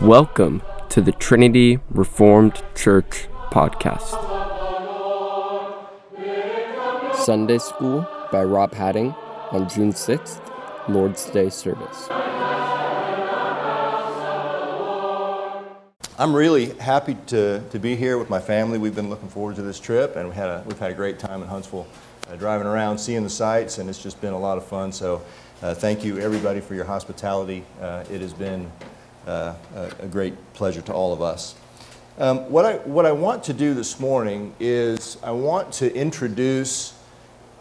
Welcome to the Trinity Reformed Church podcast. Sunday School by Rob Hadding on June 6th, Lord's Day service. I'm really happy to, to be here with my family. We've been looking forward to this trip, and we had a, we've had a great time in Huntsville uh, driving around, seeing the sights, and it's just been a lot of fun. So, uh, thank you everybody for your hospitality. Uh, it has been uh, a, great pleasure to all of us. Um, what, I, what I want to do this morning is I want to introduce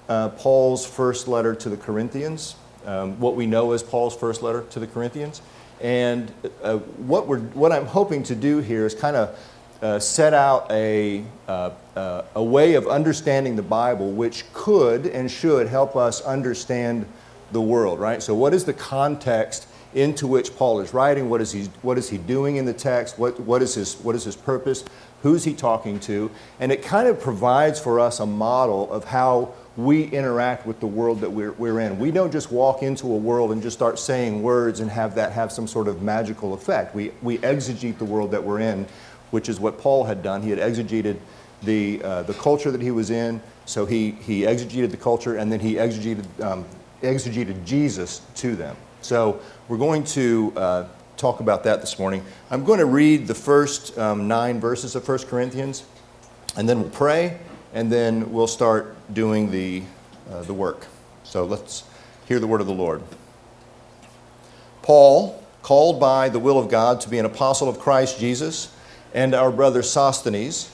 uh, Paul's first letter to the Corinthians, um, what we know as Paul's first letter to the Corinthians. And uh, what, we're, what I'm hoping to do here is kind of uh, set out a, uh, uh, a way of understanding the Bible which could and should help us understand the world, right? So, what is the context into which Paul is writing. What is he, what is he doing in the text? What, what, is his, what is his purpose? Who's he talking to? And it kind of provides for us a model of how we interact with the world that we're, we're in. We don't just walk into a world and just start saying words and have that have some sort of magical effect. We, we exegete the world that we're in, which is what Paul had done. He had exegeted the, uh, the culture that he was in, so he, he exegeted the culture and then he exegeted, um, exegeted Jesus to them. So we're going to uh, talk about that this morning. I'm going to read the first um, nine verses of 1 Corinthians, and then we'll pray, and then we'll start doing the, uh, the work. So let's hear the word of the Lord. Paul, called by the will of God to be an apostle of Christ Jesus, and our brother Sosthenes,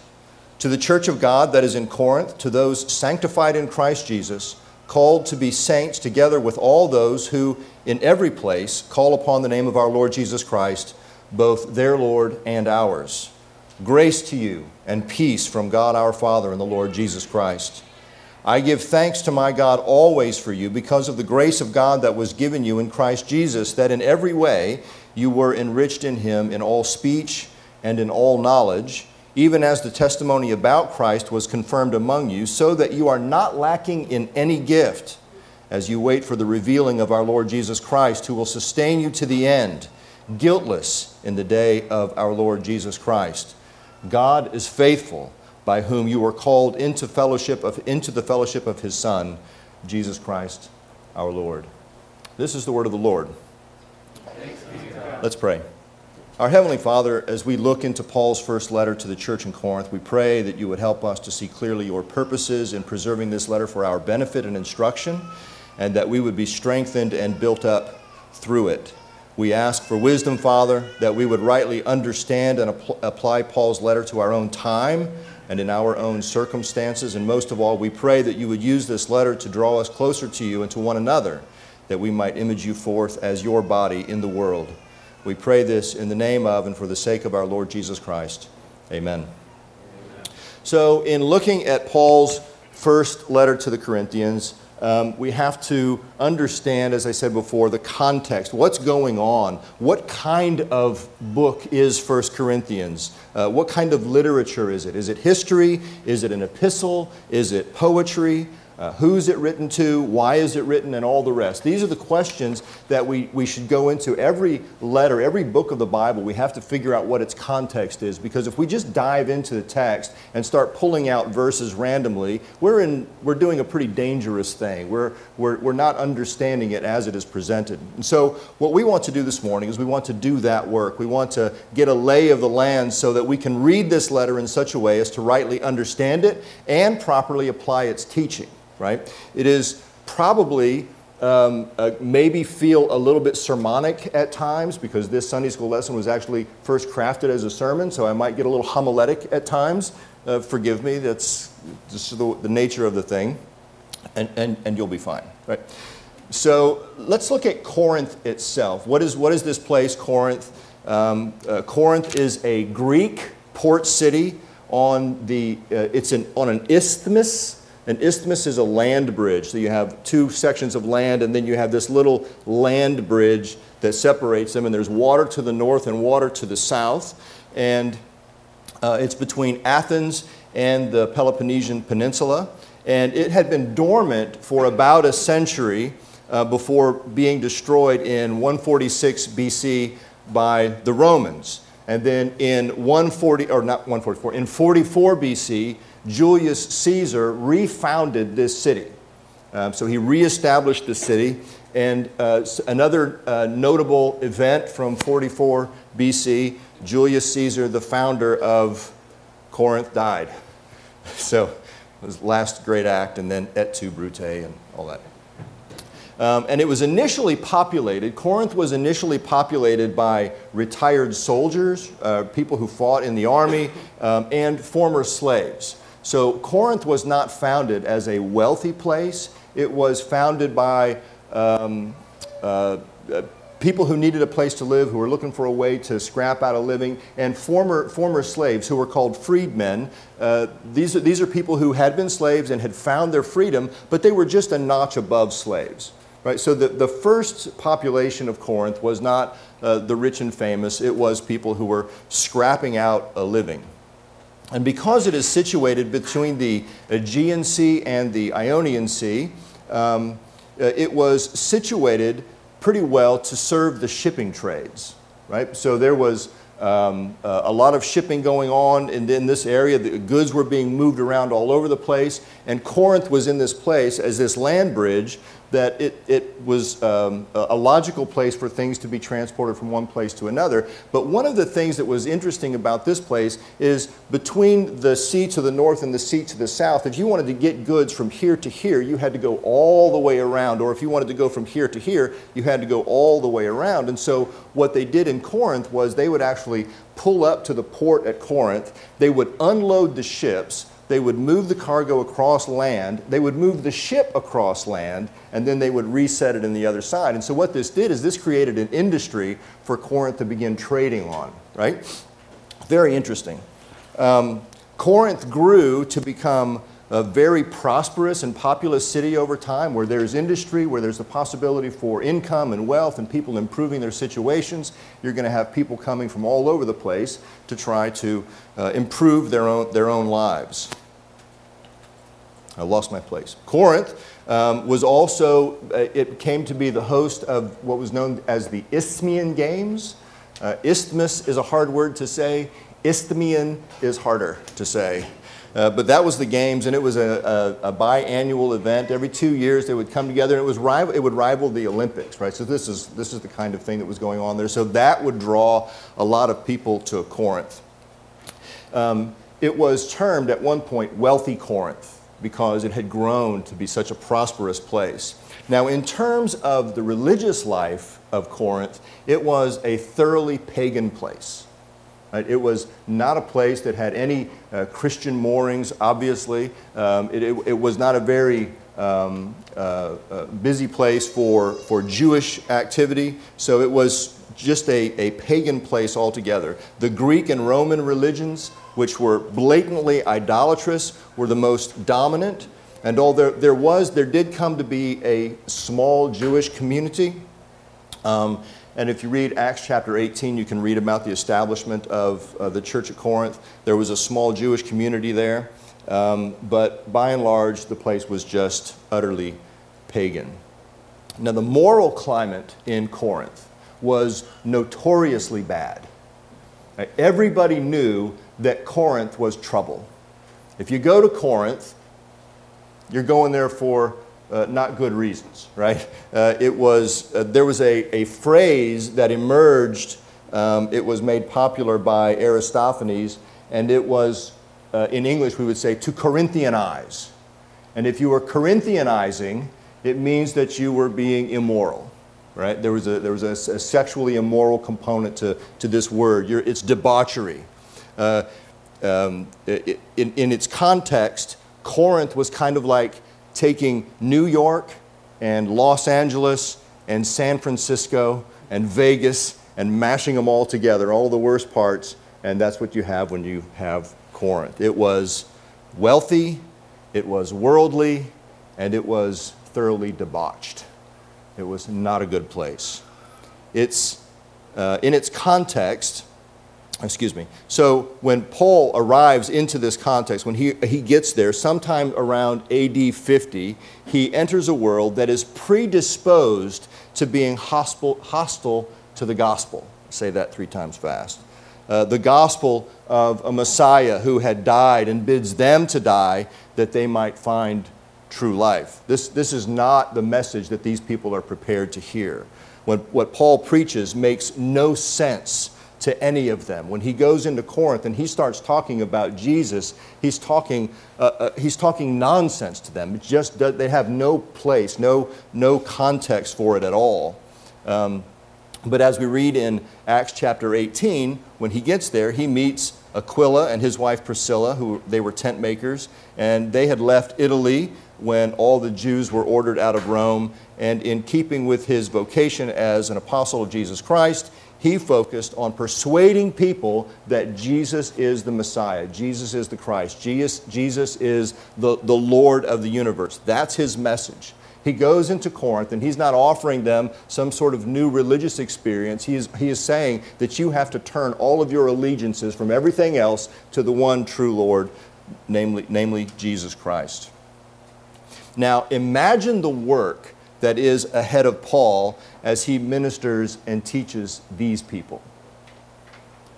to the church of God that is in Corinth, to those sanctified in Christ Jesus, called to be saints together with all those who in every place call upon the name of our Lord Jesus Christ, both their Lord and ours. Grace to you and peace from God our Father and the Lord Jesus Christ. I give thanks to my God always for you because of the grace of God that was given you in Christ Jesus, that in every way you were enriched in him in all speech and in all knowledge even as the testimony about Christ was confirmed among you, so that you are not lacking in any gift as you wait for the revealing of our Lord Jesus Christ, who will sustain you to the end, guiltless in the day of our Lord Jesus Christ. God is faithful, by whom you are called into fellowship of, into the fellowship of his Son, Jesus Christ our Lord. This is the word of the Lord. Let's pray. Our Heavenly Father, as we look into Paul's first letter to the church in Corinth, we pray that you would help us to see clearly your purposes in preserving this letter for our benefit and instruction, and that we would be strengthened and built up through it. We ask for wisdom, Father, that we would rightly understand and apl- apply Paul's letter to our own time and in our own circumstances. And most of all, we pray that you would use this letter to draw us closer to you and to one another, that we might image you forth as your body in the world. We pray this in the name of and for the sake of our Lord Jesus Christ. Amen. Amen. So, in looking at Paul's first letter to the Corinthians, um, we have to understand, as I said before, the context. What's going on? What kind of book is First Corinthians? Uh, what kind of literature is it? Is it history? Is it an epistle? Is it poetry? Uh, who's it written to? Why is it written? And all the rest. These are the questions that we, we should go into. Every letter, every book of the Bible, we have to figure out what its context is because if we just dive into the text and start pulling out verses randomly, we're, in, we're doing a pretty dangerous thing. We're, we're, we're not understanding it as it is presented. And so, what we want to do this morning is we want to do that work. We want to get a lay of the land so that we can read this letter in such a way as to rightly understand it and properly apply its teaching right? It is probably um, uh, maybe feel a little bit sermonic at times because this Sunday school lesson was actually first crafted as a sermon, so I might get a little homiletic at times. Uh, forgive me, that's just the, the, nature of the thing, and, and, and you'll be fine, right? So let's look at Corinth itself. What is, what is this place, Corinth? Um, uh, Corinth is a Greek port city on the, uh, it's an, on an isthmus an isthmus is a land bridge. So you have two sections of land, and then you have this little land bridge that separates them, and there's water to the north and water to the south. And uh, it's between Athens and the Peloponnesian Peninsula. And it had been dormant for about a century uh, before being destroyed in 146 BC by the Romans. And then in 140, or not 144, in 44 BC, Julius Caesar refounded this city. Um, so he reestablished the city. And uh, another uh, notable event from 44 BC, Julius Caesar, the founder of Corinth, died. So his last great act, and then Et tu, Brute, and all that. Um, and it was initially populated, Corinth was initially populated by retired soldiers, uh, people who fought in the army, um, and former slaves. So Corinth was not founded as a wealthy place, it was founded by um, uh, uh people who needed a place to live, who were looking for a way to scrap out a living, and former, former slaves who were called freedmen. Uh, these, are, these are people who had been slaves and had found their freedom, but they were just a notch above slaves. Right? So the, the first population of Corinth was not uh, the rich and famous, it was people who were scrapping out a living. And because it is situated between the Aegean Sea and the Ionian Sea, um, uh, it was situated pretty well to serve the shipping trades. Right? So there was um, uh, a lot of shipping going on in, in, this area. The goods were being moved around all over the place. And Corinth was in this place as this land bridge that it, it was um, a logical place for things to be transported from one place to another. But one of the things that was interesting about this place is between the sea to the north and the sea to the south, if you wanted to get goods from here to here, you had to go all the way around. Or if you wanted to go from here to here, you had to go all the way around. And so what they did in Corinth was they would actually pull up to the port at Corinth, they would unload the ships they would move the cargo across land, they would move the ship across land, and then they would reset it in the other side. And so what this did is this created an industry for Corinth to begin trading on, right? Very interesting. Um, Corinth grew to become a very prosperous and populous city over time where there's industry, where there's the possibility for income and wealth and people improving their situations. You're going to have people coming from all over the place to try to uh, improve their own, their own lives. I lost my place. Corinth um, was also, uh, it came to be the host of what was known as the Isthmian Games. Uh, isthmus is a hard word to say, Isthmian is harder to say. Uh, but that was the games, and it was a, a, a, biannual event. Every two years, they would come together, and it was rival, it would rival the Olympics, right? So this is this is the kind of thing that was going on there. So that would draw a lot of people to Corinth. Um, it was termed at one point wealthy Corinth because it had grown to be such a prosperous place. Now, in terms of the religious life of Corinth, it was a thoroughly pagan place. Right? It was not a place that had any uh, Christian moorings, obviously. Um, it, it, it, was not a very um, uh, uh, busy place for, for Jewish activity, so it was just a, a pagan place altogether. The Greek and Roman religions, which were blatantly idolatrous, were the most dominant. And although there, was, there did come to be a small Jewish community. Um, and if you read Acts chapter 18, you can read about the establishment of uh, the church at Corinth. There was a small Jewish community there, um, but by and large, the place was just utterly pagan. Now, the moral climate in Corinth was notoriously bad. Everybody knew that Corinth was trouble. If you go to Corinth, you're going there for uh, not good reasons, right? Uh, it was, uh, there was a, a phrase that emerged, um, it was made popular by Aristophanes, and it was, uh, in English, we would say, to Corinthianize. And if you were Corinthianizing, it means that you were being immoral, right? There was a, there was a, a sexually immoral component to, to this word. You're, it's debauchery. Uh, um, it, in, in its context, Corinth was kind of like taking New York and Los Angeles and San Francisco and Vegas and mashing them all together, all the worst parts, and that's what you have when you have Corinth. It was wealthy, it was worldly, and it was thoroughly debauched. It was not a good place. It's, uh, in its context, excuse me. So when Paul arrives into this context, when he, he gets there, sometime around AD 50, he enters a world that is predisposed to being hostile, hostile to the gospel. Say that three times fast. Uh, the gospel of a Messiah who had died and bids them to die that they might find true life. This, this is not the message that these people are prepared to hear. When, what Paul preaches makes no sense to any of them. When he goes into Corinth and he starts talking about Jesus, he's talking, uh, uh, he's talking nonsense to them. Just they have no place, no, no context for it at all. Um, but as we read in Acts chapter 18, when he gets there, he meets Aquila and his wife Priscilla, who they were tent makers, and they had left Italy when all the Jews were ordered out of Rome. And in keeping with his vocation as an apostle of Jesus Christ, he focused on persuading people that Jesus is the Messiah, Jesus is the Christ, Jesus, Jesus is the, the Lord of the universe. That's his message. He goes into Corinth and he's not offering them some sort of new religious experience. He is, he is saying that you have to turn all of your allegiances from everything else to the one true Lord, namely, namely Jesus Christ. Now, imagine the work that is ahead of Paul as he ministers and teaches these people.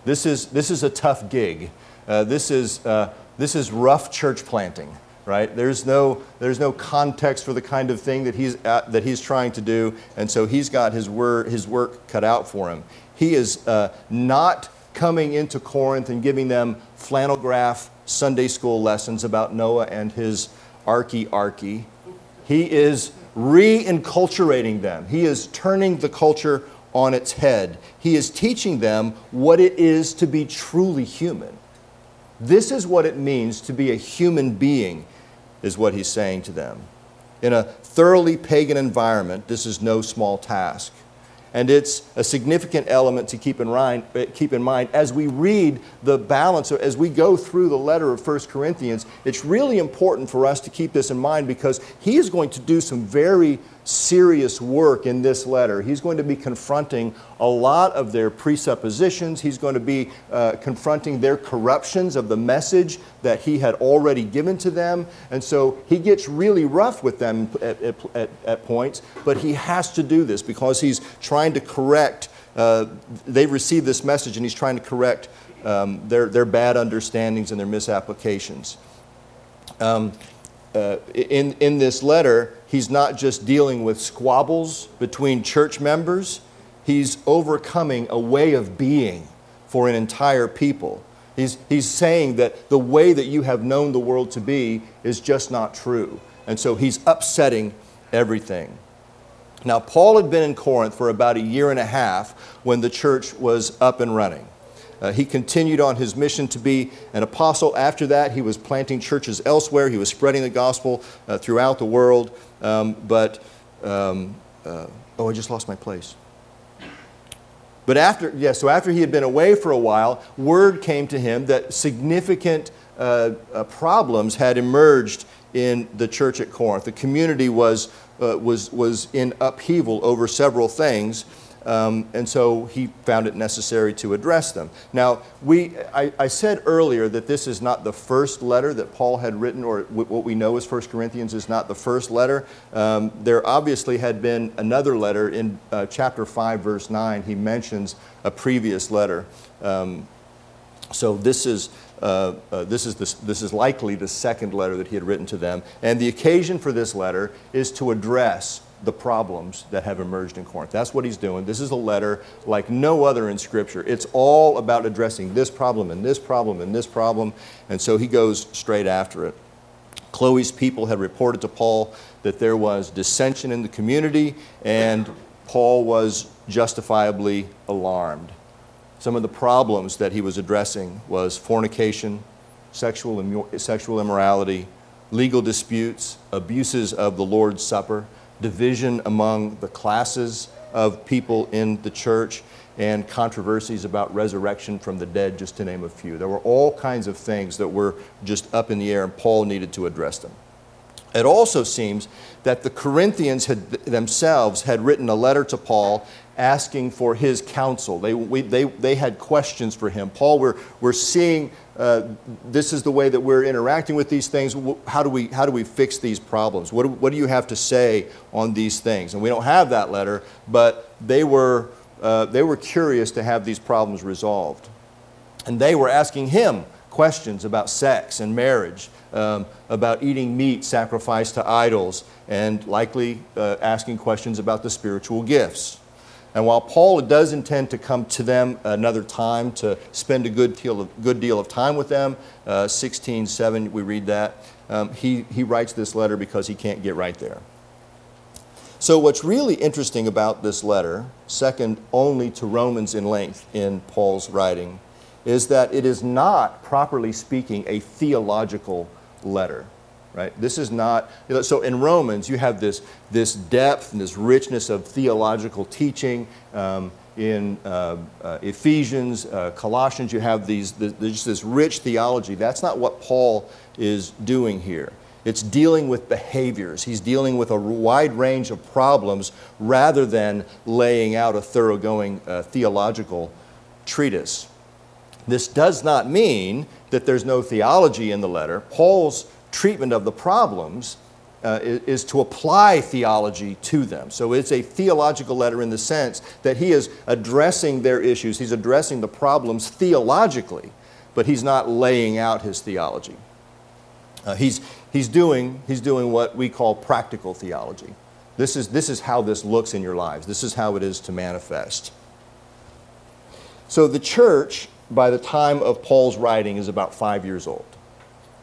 This is, this is a tough gig. Uh, this, is, uh, this is rough church planting, right? There's no, there's no context for the kind of thing that he's, at, that he's trying to do, and so he's got his, word, his work cut out for him. He is uh, not coming into Corinth and giving them flannel graph Sunday school lessons about Noah and his arky. He is reinculturating them. He is turning the culture on its head. He is teaching them what it is to be truly human. This is what it means to be a human being, is what he's saying to them. In a thoroughly pagan environment, this is no small task. And it's a significant element to keep in, mind, eh, keep in mind as we read the balance, as we go through the letter of 1 Corinthians. It's really important for us to keep this in mind because he is going to do some very serious work in this letter. He's going to be confronting a lot of their presuppositions. He's going to be uh, confronting their corruptions of the message that he had already given to them. And so he gets really rough with them at, at, at points, but he has to do this because he's trying to correct. Uh, they've received this message and he's trying to correct um, their, their bad understandings and their misapplications. Um, uh, in, in this letter, he's not just dealing with squabbles between church members, he's overcoming a way of being for an entire people. He's, he's saying that the way that you have known the world to be is just not true. And so he's upsetting everything. Now, Paul had been in Corinth for about a year and a half when the church was up and running. Uh, he continued on his mission to be an apostle. After that, he was planting churches elsewhere. He was spreading the gospel uh, throughout the world. Um, but, um, uh, oh, I just lost my place. But after, yeah, so after he had been away for a while, word came to him that significant uh, uh, problems had emerged in the church at Corinth. The community was, uh, was, was in upheaval over several things. Um, and so he found it necessary to address them. Now, we, I, I, said earlier that this is not the first letter that Paul had written, or what we know as 1 Corinthians is not the first letter. Um, there obviously had been another letter in uh, chapter 5, verse 9. He mentions a previous letter. Um, so this is, uh, uh, this, is the, this is likely the second letter that he had written to them. And the occasion for this letter is to address the problems that have emerged in Corinth. That's what he's doing. This is a letter like no other in Scripture. It's all about addressing this problem and this problem and this problem, and so he goes straight after it. Chloe's people had reported to Paul that there was dissension in the community, and Paul was justifiably alarmed. Some of the problems that he was addressing was fornication, sexual, sexual immorality, legal disputes, abuses of the Lord's Supper, division among the classes of people in the church, and controversies about resurrection from the dead, just to name a few. There were all kinds of things that were just up in the air, and Paul needed to address them. It also seems that the Corinthians had, themselves had written a letter to Paul asking for his counsel. They, we, they, they had questions for him. Paul, we're, we're seeing uh, this is the way that we're interacting with these things. How do we, how do we fix these problems? What do, what do you have to say on these things? And we don't have that letter, but they were uh, they were curious to have these problems resolved. And they were asking him questions about sex and marriage, um, about eating meat sacrificed to idols, and likely uh, asking questions about the spiritual gifts. And while Paul does intend to come to them another time to spend a good deal of, good deal of time with them, uh, 16, 7, we read that, um, he, he writes this letter because he can't get right there. So, what's really interesting about this letter, second only to Romans in length in Paul's writing, is that it is not, properly speaking, a theological letter. Right? This is not, so in Romans, you have this, this depth and this richness of theological teaching. Um, in uh, uh, Ephesians, uh, Colossians, you have these, this, just this rich theology. That's not what Paul is doing here. It's dealing with behaviors. He's dealing with a wide range of problems rather than laying out a thoroughgoing uh, theological treatise. This does not mean that there's no theology in the letter. Paul's treatment of the problems uh, is, to apply theology to them. So it's a theological letter in the sense that he is addressing their issues, he's addressing the problems theologically, but he's not laying out his theology. Uh, he's, he's, doing, he's doing what we call practical theology. This is, this is how this looks in your lives, this is how it is to manifest. So the church, by the time of Paul's writing, is about five years old.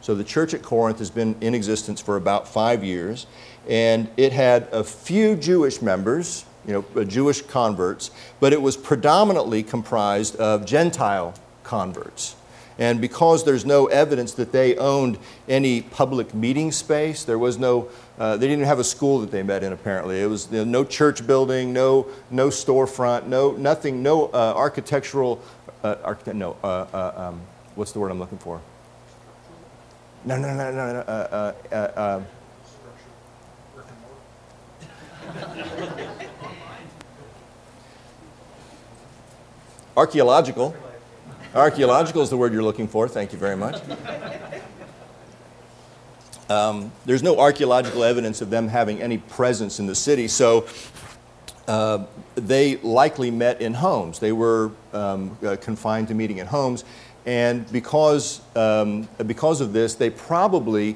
So the church at Corinth has been in existence for about five years, and it had a few Jewish members, you know, uh, Jewish converts, but it was predominantly comprised of Gentile converts. And because there's no evidence that they owned any public meeting space, there was no, uh, they didn't have a school that they met in apparently. It was no church building, no, no storefront, no, nothing, no uh, architectural, uh, architect, no, uh, uh, um, what's the word I'm looking for? No, no, no, no, no. Uh, uh, uh, archaeological. Archaeological is the word you're looking for. Thank you very much. Um, there's no archaeological evidence of them having any presence in the city, so uh, they likely met in homes. They were um, uh, confined to meeting in homes. And because, um, because of this, they probably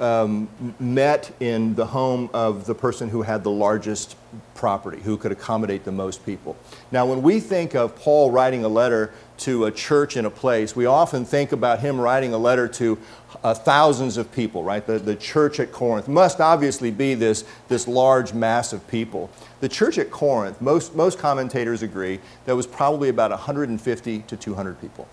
um, met in the home of the person who had the largest property, who could accommodate the most people. Now, when we think of Paul writing a letter to a church in a place, we often think about him writing a letter to uh, thousands of people, right? The, the church at Corinth must obviously be this, this large mass of people. The church at Corinth, most, most commentators agree, that was probably about 150 to 200 people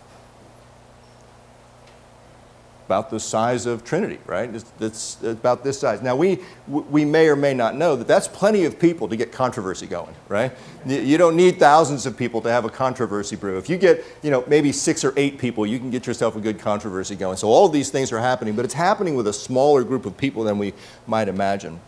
about the size of Trinity, right? It's, it's, about this size. Now, we, we may or may not know that that's plenty of people to get controversy going, right? You don't need thousands of people to have a controversy brew. If you get, you know, maybe six or eight people, you can get yourself a good controversy going. So all these things are happening, but it's happening with a smaller group of people than we might imagine.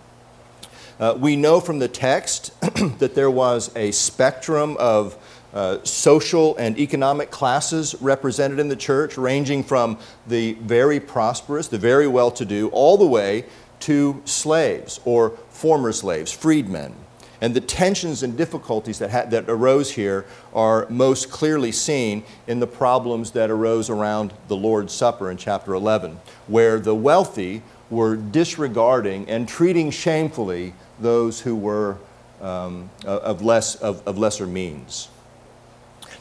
Uh, we know from the text that there was a spectrum of uh, social and economic classes represented in the church, ranging from the very prosperous, the very well to do, all the way to slaves or former slaves, freedmen. And the tensions and difficulties that, ha- that arose here are most clearly seen in the problems that arose around the Lord's Supper in chapter 11, where the wealthy were disregarding and treating shamefully those who were um, of, less, of, of lesser means.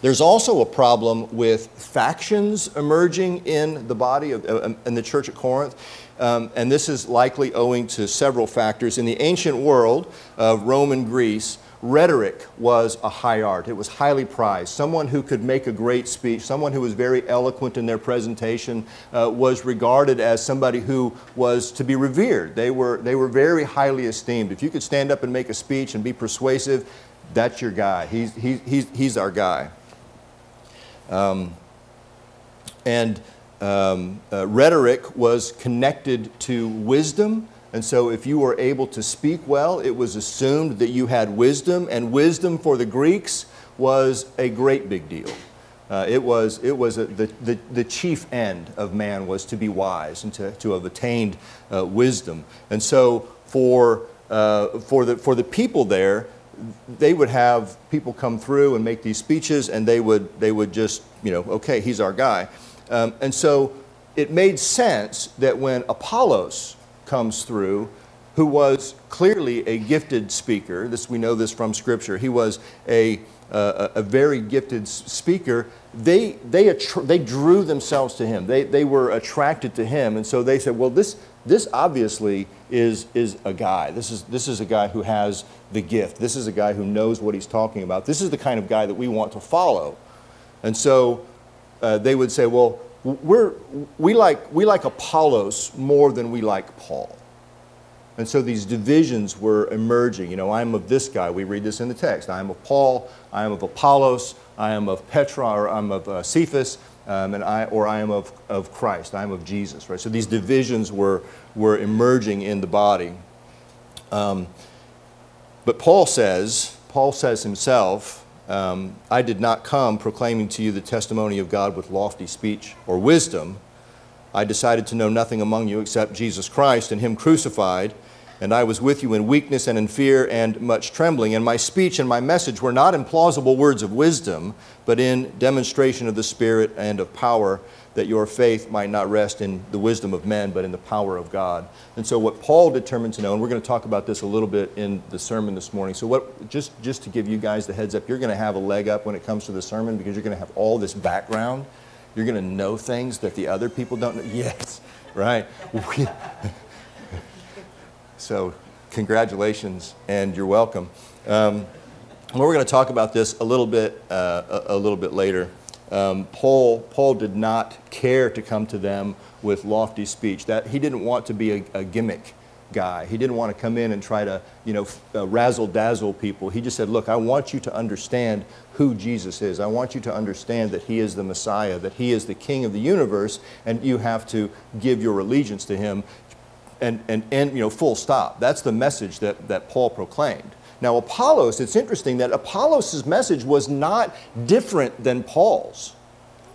There's also a problem with factions emerging in the body of uh, in the church at Corinth. Um, and this is likely owing to several factors. In the ancient world of Roman Greece, rhetoric was a high art. It was highly prized. Someone who could make a great speech, someone who was very eloquent in their presentation, uh, was regarded as somebody who was to be revered. They were, they were very highly esteemed. If you could stand up and make a speech and be persuasive, that's your guy. He's, he's, he's, he's our guy. Um, and um, uh, rhetoric was connected to wisdom. And so, if you were able to speak well, it was assumed that you had wisdom, and wisdom for the Greeks was a great big deal. Uh, it was, it was a, the, the, the, chief end of man was to be wise and to, to have attained uh, wisdom. And so, for, uh, for, the, for the people there, they would have people come through and make these speeches, and they would, they would just, you know, okay, he's our guy. Um, and so it made sense that when Apollos comes through, who was clearly a gifted speaker, this, we know this from Scripture, he was a, uh, a very gifted speaker, they, they, they drew themselves to him. They, they were attracted to him. And so they said, well, this, this obviously is, is a guy. This is, this is a guy who has the gift. This is a guy who knows what he's talking about. This is the kind of guy that we want to follow. And so uh, they would say, well, we're, we, like, we like Apollos more than we like Paul. And so these divisions were emerging. You know, I am of this guy. We read this in the text. I am of Paul. I am of Apollos. I am of Petra, or I'm of uh, Cephas um, and I, or I am of, of Christ, I am of Jesus, right? So these divisions were, were emerging in the body. Um, but Paul says, Paul says himself, um, I did not come proclaiming to you the testimony of God with lofty speech or wisdom. I decided to know nothing among you except Jesus Christ and Him crucified. And I was with you in weakness and in fear and much trembling. And my speech and my message were not in plausible words of wisdom, but in demonstration of the Spirit and of power, that your faith might not rest in the wisdom of men, but in the power of God. And so, what Paul determined to know, and we're going to talk about this a little bit in the sermon this morning. So, what just just to give you guys the heads up, you're going to have a leg up when it comes to the sermon because you're going to have all this background. You're going to know things that the other people don't know. Yes, right. So, congratulations and you're welcome. Um, we're going to talk about this a little bit, uh, a, a, little bit later. Um, Paul, Paul did not care to come to them with lofty speech. That he didn't want to be a, a gimmick guy. He didn't want to come in and try to, you know, uh, razzle dazzle people. He just said, "Look, I want you to understand who Jesus is. I want you to understand that He is the Messiah, that He is the King of the universe, and you have to give your allegiance to Him and, and, and you know, full stop. That's the message that, that Paul proclaimed. Now, Apollos, it's interesting that Apollos' message was not different than Paul's.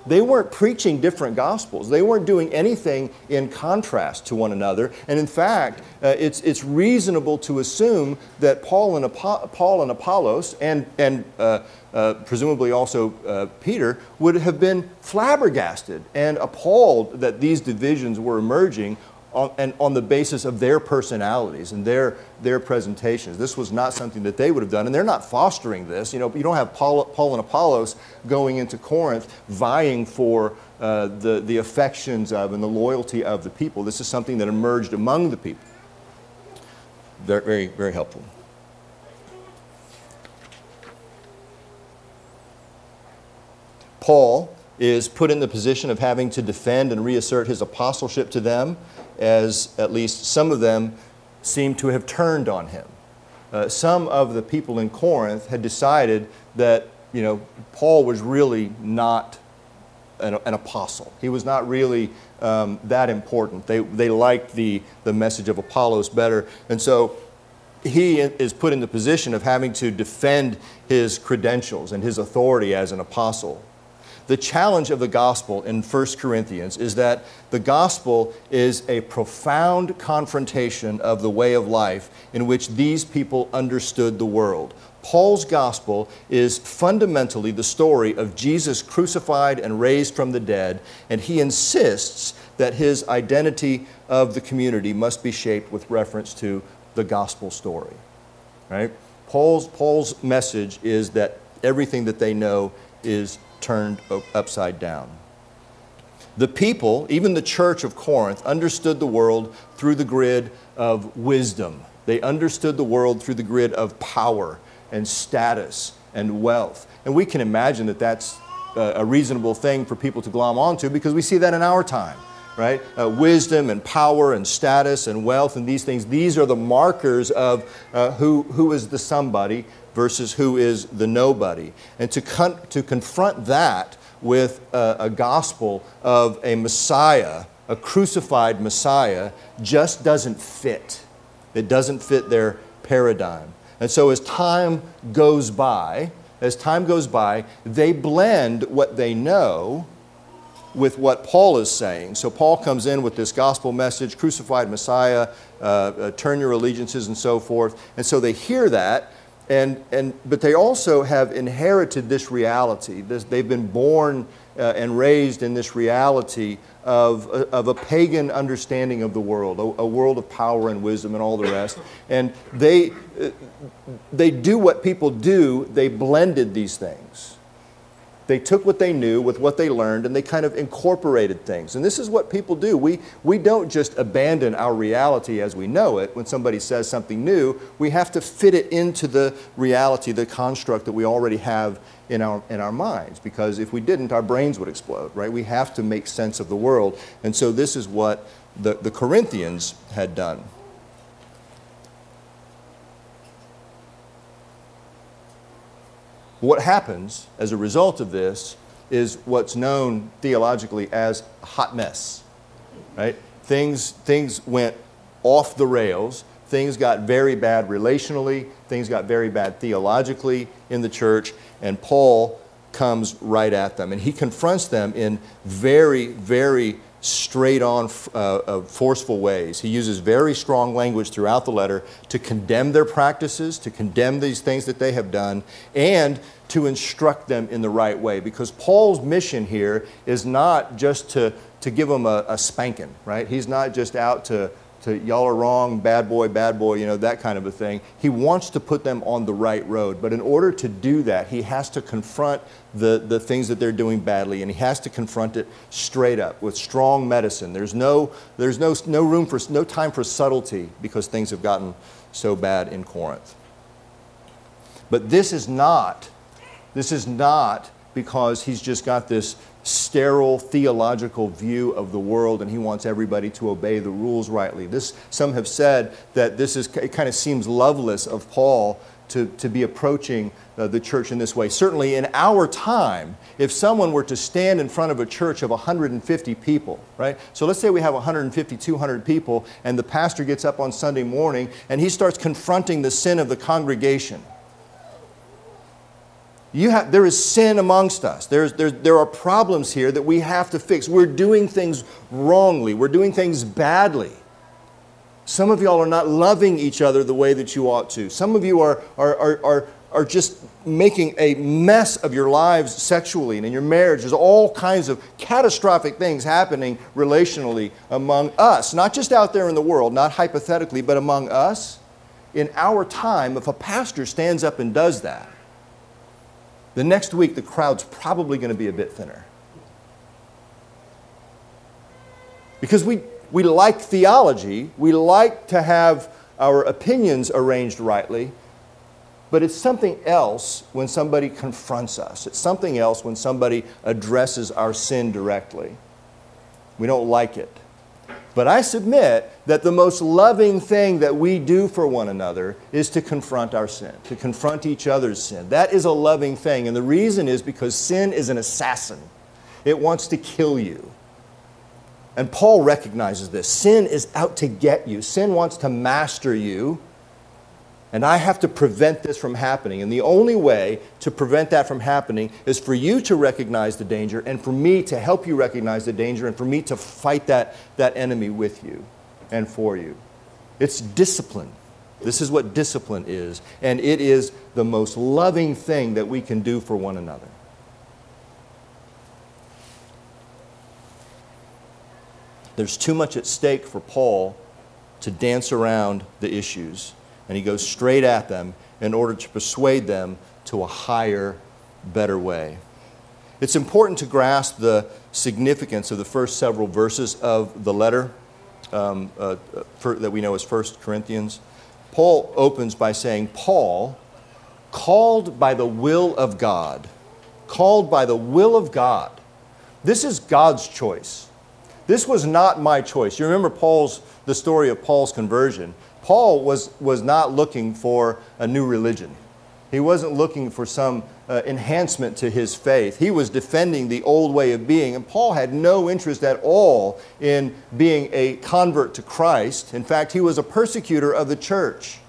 They weren't preaching different gospels. They weren't doing anything in contrast to one another. And in fact, uh, it's, it's reasonable to assume that Paul and, Apo- Paul and Apollos, and, and uh, uh, presumably also uh, Peter, would have been flabbergasted and appalled that these divisions were emerging on, and on the basis of their personalities and their, their presentations. This was not something that they would have done, and they're not fostering this. You know, you don't have Paul, Paul and Apollos going into Corinth vying for uh, the, the affections of and the loyalty of the people. This is something that emerged among the people. Very, very, very helpful. Paul is put in the position of having to defend and reassert his apostleship to them as at least some of them seem to have turned on him. Uh, some of the people in Corinth had decided that, you know, Paul was really not an, an apostle. He was not really um, that important. They, they liked the, the message of Apollos better. And so he is put in the position of having to defend his credentials and his authority as an apostle. The challenge of the gospel in 1 Corinthians is that the gospel is a profound confrontation of the way of life in which these people understood the world. Paul's gospel is fundamentally the story of Jesus crucified and raised from the dead, and he insists that his identity of the community must be shaped with reference to the gospel story. Right? Paul's, Paul's message is that everything that they know is turned upside down. The people, even the church of Corinth, understood the world through the grid of wisdom. They understood the world through the grid of power and status and wealth. And we can imagine that that's a reasonable thing for people to glom onto because we see that in our time, right? Uh, wisdom and power and status and wealth and these things, these are the markers of uh, who, who is the somebody versus who is the nobody. And to, con- to confront that with a, a gospel of a Messiah, a crucified Messiah, just doesn't fit. It doesn't fit their paradigm. And so as time goes by, as time goes by, they blend what they know with what Paul is saying. So Paul comes in with this gospel message, crucified Messiah, uh, uh, turn your allegiances and so forth. And so they hear that, and, and, but they also have inherited this reality. This, they've been born uh, and raised in this reality of, uh, of a pagan understanding of the world, a, a, world of power and wisdom and all the rest. And they, uh, they do what people do, they blended these things. They took what they knew with what they learned and they kind of incorporated things. And this is what people do. We, we don't just abandon our reality as we know it when somebody says something new. We have to fit it into the reality, the construct that we already have in our, in our minds. Because if we didn't, our brains would explode, right? We have to make sense of the world. And so this is what the, the Corinthians had done. What happens as a result of this is what's known theologically as a hot mess. Right? Things, things went off the rails. Things got very bad relationally. Things got very bad theologically in the church. And Paul comes right at them. And he confronts them in very, very straight on, uh, uh, forceful ways. He uses very strong language throughout the letter to condemn their practices, to condemn these things that they have done, and to instruct them in the right way. Because Paul's mission here is not just to, to give them a, a spanking, right? He's not just out to to y'all are wrong, bad boy, bad boy, you know, that kind of a thing. He wants to put them on the right road. But in order to do that, he has to confront the, the things that they're doing badly, and he has to confront it straight up with strong medicine. There's no, there's no, no room for, no time for subtlety because things have gotten so bad in Corinth. But this is not, this is not because he's just got this sterile theological view of the world and he wants everybody to obey the rules rightly. This, some have said that this is, it kind of seems loveless of Paul to, to be approaching uh, the church in this way. Certainly in our time, if someone were to stand in front of a church of 150 people, right? So let's say we have 150, 200 people, and the pastor gets up on Sunday morning and he starts confronting the sin of the congregation have, there is sin amongst us. There's, there, there are problems here that we have to fix. We're doing things wrongly, we're doing things badly. Some of y'all are not loving each other the way that you ought to. Some of you are, are, are, are, are just making a mess of your lives sexually and in your marriage. There's all kinds of catastrophic things happening relationally among us, not just out there in the world, not hypothetically, but among us. In our time, if a pastor stands up and does that, the next week the crowd's probably going to be a bit thinner. Because we, we like theology, we like to have our opinions arranged rightly, but it's something else when somebody confronts us. It's something else when somebody addresses our sin directly. We don't like it. But I submit that the most loving thing that we do for one another is to confront our sin, to confront each other's sin. That is a loving thing. And the reason is because sin is an assassin, it wants to kill you. And Paul recognizes this. Sin is out to get you, sin wants to master you. And I have to prevent this from happening. And the only way to prevent that from happening is for you to recognize the danger and for me to help you recognize the danger and for me to fight that, that enemy with you and for you. It's discipline. This is what discipline is. And it is the most loving thing that we can do for one another. There's too much at stake for Paul to dance around the issues and he goes straight at them in order to persuade them to a higher, better way. It's important to grasp the significance of the first several verses of the letter um, uh, for, that we know as 1 Corinthians. Paul opens by saying, Paul, called by the will of God, called by the will of God. This is God's choice. This was not my choice. You remember Paul's the story of Paul's conversion. Paul was, was not looking for a new religion. He wasn't looking for some uh, enhancement to his faith. He was defending the old way of being. And Paul had no interest at all in being a convert to Christ. In fact, he was a persecutor of the church.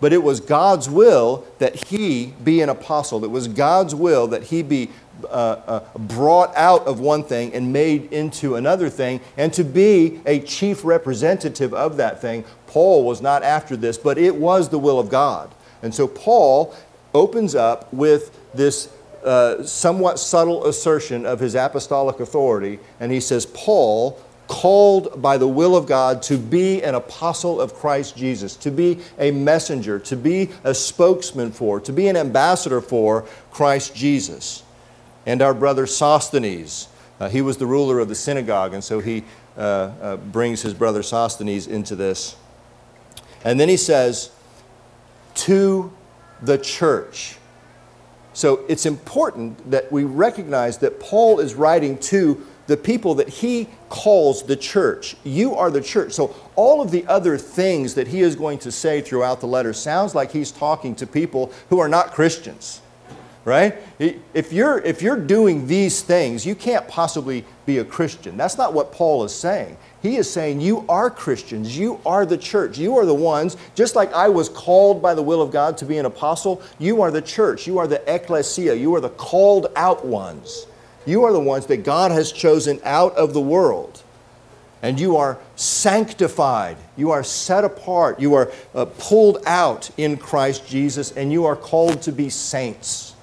But it was God's will that he be an apostle. It was God's will that he be uh, uh, brought out of one thing and made into another thing, and to be a chief representative of that thing. Paul was not after this, but it was the will of God. And so Paul opens up with this uh, somewhat subtle assertion of his apostolic authority, and he says, Paul, called by the will of God to be an apostle of Christ Jesus, to be a messenger, to be a spokesman for, to be an ambassador for Christ Jesus. And our brother Sosthenes, uh, he was the ruler of the synagogue, and so he uh, uh, brings his brother Sosthenes into this. And then he says, to the church. So it's important that we recognize that Paul is writing to the people that he calls the church. You are the church. So all of the other things that he is going to say throughout the letter sounds like he's talking to people who are not Christians. Right? If you're, if you're doing these things, you can't possibly be a Christian. That's not what Paul is saying. He is saying, You are Christians. You are the church. You are the ones, just like I was called by the will of God to be an apostle, you are the church. You are the ecclesia. You are the called out ones. You are the ones that God has chosen out of the world. And you are sanctified. You are set apart. You are uh, pulled out in Christ Jesus, and you are called to be saints.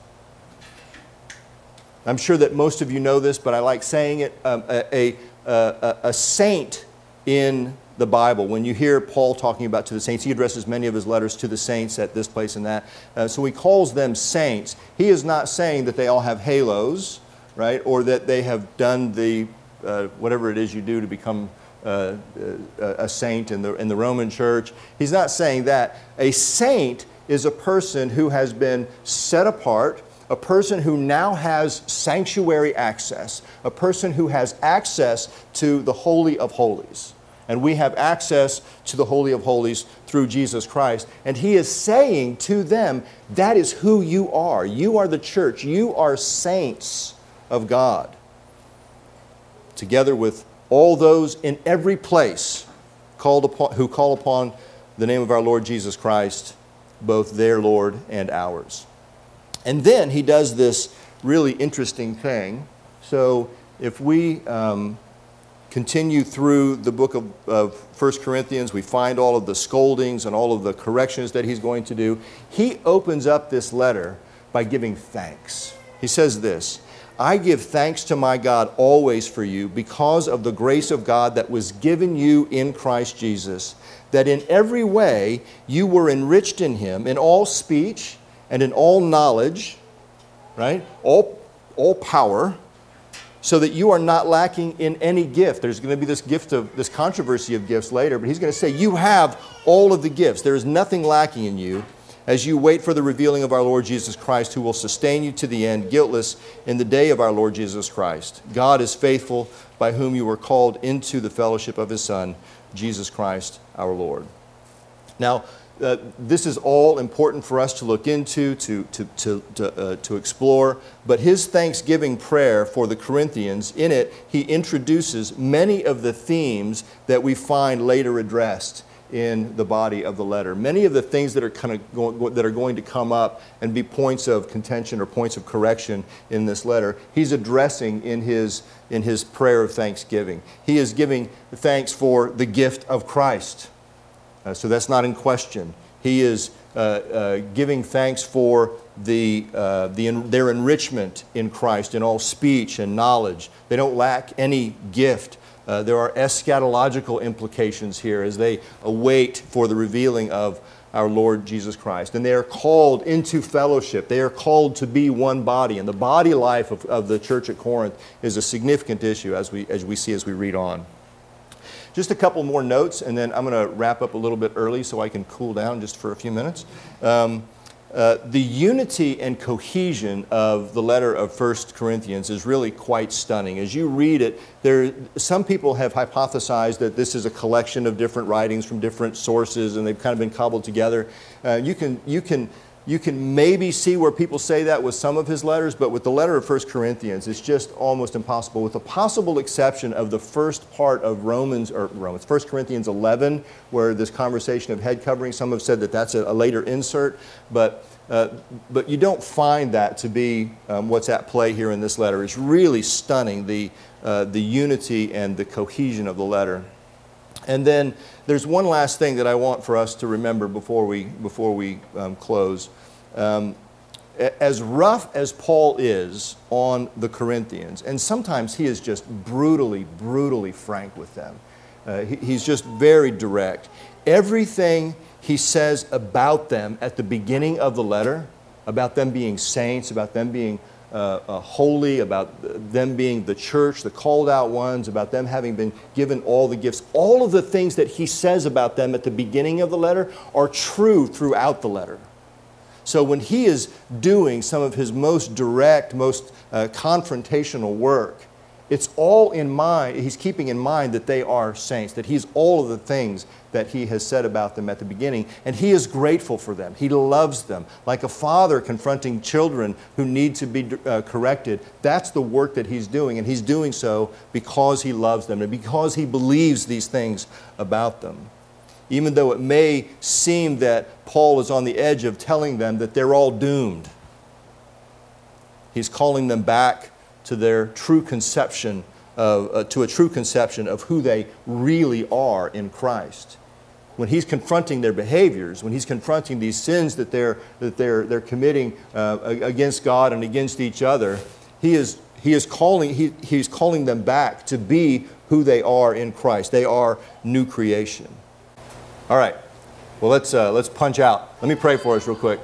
I'm sure that most of you know this, but I like saying it. Um, a, a, a saint in the Bible. When you hear Paul talking about to the saints, he addresses many of his letters to the saints at this place and that. Uh, so he calls them saints. He is not saying that they all have halos right? Or that they have done the, uh, whatever it is you do to become uh, uh, a saint in the, in the Roman church. He's not saying that. A saint is a person who has been set apart, a person who now has sanctuary access, a person who has access to the Holy of Holies. And we have access to the Holy of Holies through Jesus Christ. And he is saying to them, that is who you are. You are the church. You are saints of God, together with all those in every place called upon, who call upon the name of our Lord Jesus Christ, both their Lord and ours. And then he does this really interesting thing. So if we um, continue through the book of, of 1 Corinthians, we find all of the scoldings and all of the corrections that he's going to do. He opens up this letter by giving thanks. He says this I give thanks to my God always for you because of the grace of God that was given you in Christ Jesus, that in every way you were enriched in him, in all speech and in all knowledge, right? All, all power, so that you are not lacking in any gift. There's going to be this gift of this controversy of gifts later, but he's going to say, You have all of the gifts. There is nothing lacking in you as you wait for the revealing of our Lord Jesus Christ, who will sustain you to the end, guiltless in the day of our Lord Jesus Christ. God is faithful, by whom you were called into the fellowship of his Son, Jesus Christ our Lord. Now, uh, this is all important for us to look into, to, to, to, to, uh, to explore. But his thanksgiving prayer for the Corinthians, in it, he introduces many of the themes that we find later addressed in the body of the letter. Many of the things that are, kind of go, that are going to come up and be points of contention or points of correction in this letter, he's addressing in his, in his prayer of thanksgiving. He is giving thanks for the gift of Christ. Uh, so that's not in question. He is uh, uh, giving thanks for the, uh, the, their enrichment in Christ in all speech and knowledge. They don't lack any gift. There are eschatological implications here as they await for the revealing of our Lord Jesus Christ. And they are called into fellowship. They are called to be one body. And the body life of, of the church at Corinth is a significant issue as we, as we see as we read on. Just a couple more notes, and then I'm going to wrap up a little bit early so I can cool down just for a few minutes. Um, uh, the unity and cohesion of the letter of 1 Corinthians is really quite stunning. As you read it, there, some people have hypothesized that this is a collection of different writings from different sources and they've kind of been cobbled together. Uh, you, can, you can you can maybe see where people say that with some of his letters, but with the letter of 1 Corinthians, it's just almost impossible, with the possible exception of the first part of Romans, or Romans, 1 Corinthians 11, where this conversation of head covering, some have said that that's a, a later insert, but, uh, but you don't find that to be um, what's at play here in this letter. It's really stunning, the, uh, the unity and the cohesion of the letter. And then there's one last thing that I want for us to remember before we, before we um, close. Um, as rough as Paul is on the Corinthians, and sometimes he is just brutally, brutally frank with them, uh, he, he's just very direct. Everything he says about them at the beginning of the letter, about them being saints, about them being uh, uh, holy, about them being the church, the called out ones, about them having been given all the gifts. All of the things that he says about them at the beginning of the letter are true throughout the letter. So when he is doing some of his most direct, most uh, confrontational work, it's all in mind, he's keeping in mind that they are saints, that he's all of the things that he has said about them at the beginning, and he is grateful for them. He loves them. Like a father confronting children who need to be uh, corrected, that's the work that he's doing, and he's doing so because he loves them and because he believes these things about them. Even though it may seem that Paul is on the edge of telling them that they're all doomed, he's calling them back to their true conception of, uh, to a true conception of who they really are in Christ. When he's confronting their behaviors, when he's confronting these sins that they're, that they're, they're committing uh, against God and against each other, he is, he is calling, he, he's calling them back to be who they are in Christ. They are new creation. All right, well, let's, uh, let's punch out. Let me pray for us real quick.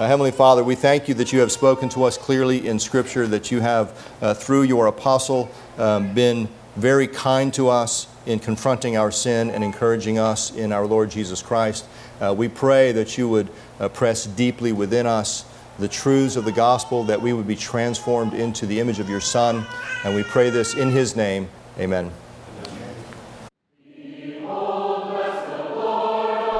Uh, Heavenly Father, we thank you that you have spoken to us clearly in Scripture, that you have, uh, through your apostle, um, been very kind to us in confronting our sin and encouraging us in our Lord Jesus Christ. Uh, we pray that you would uh, press deeply within us the truths of the gospel, that we would be transformed into the image of your Son. And we pray this in his name. Amen.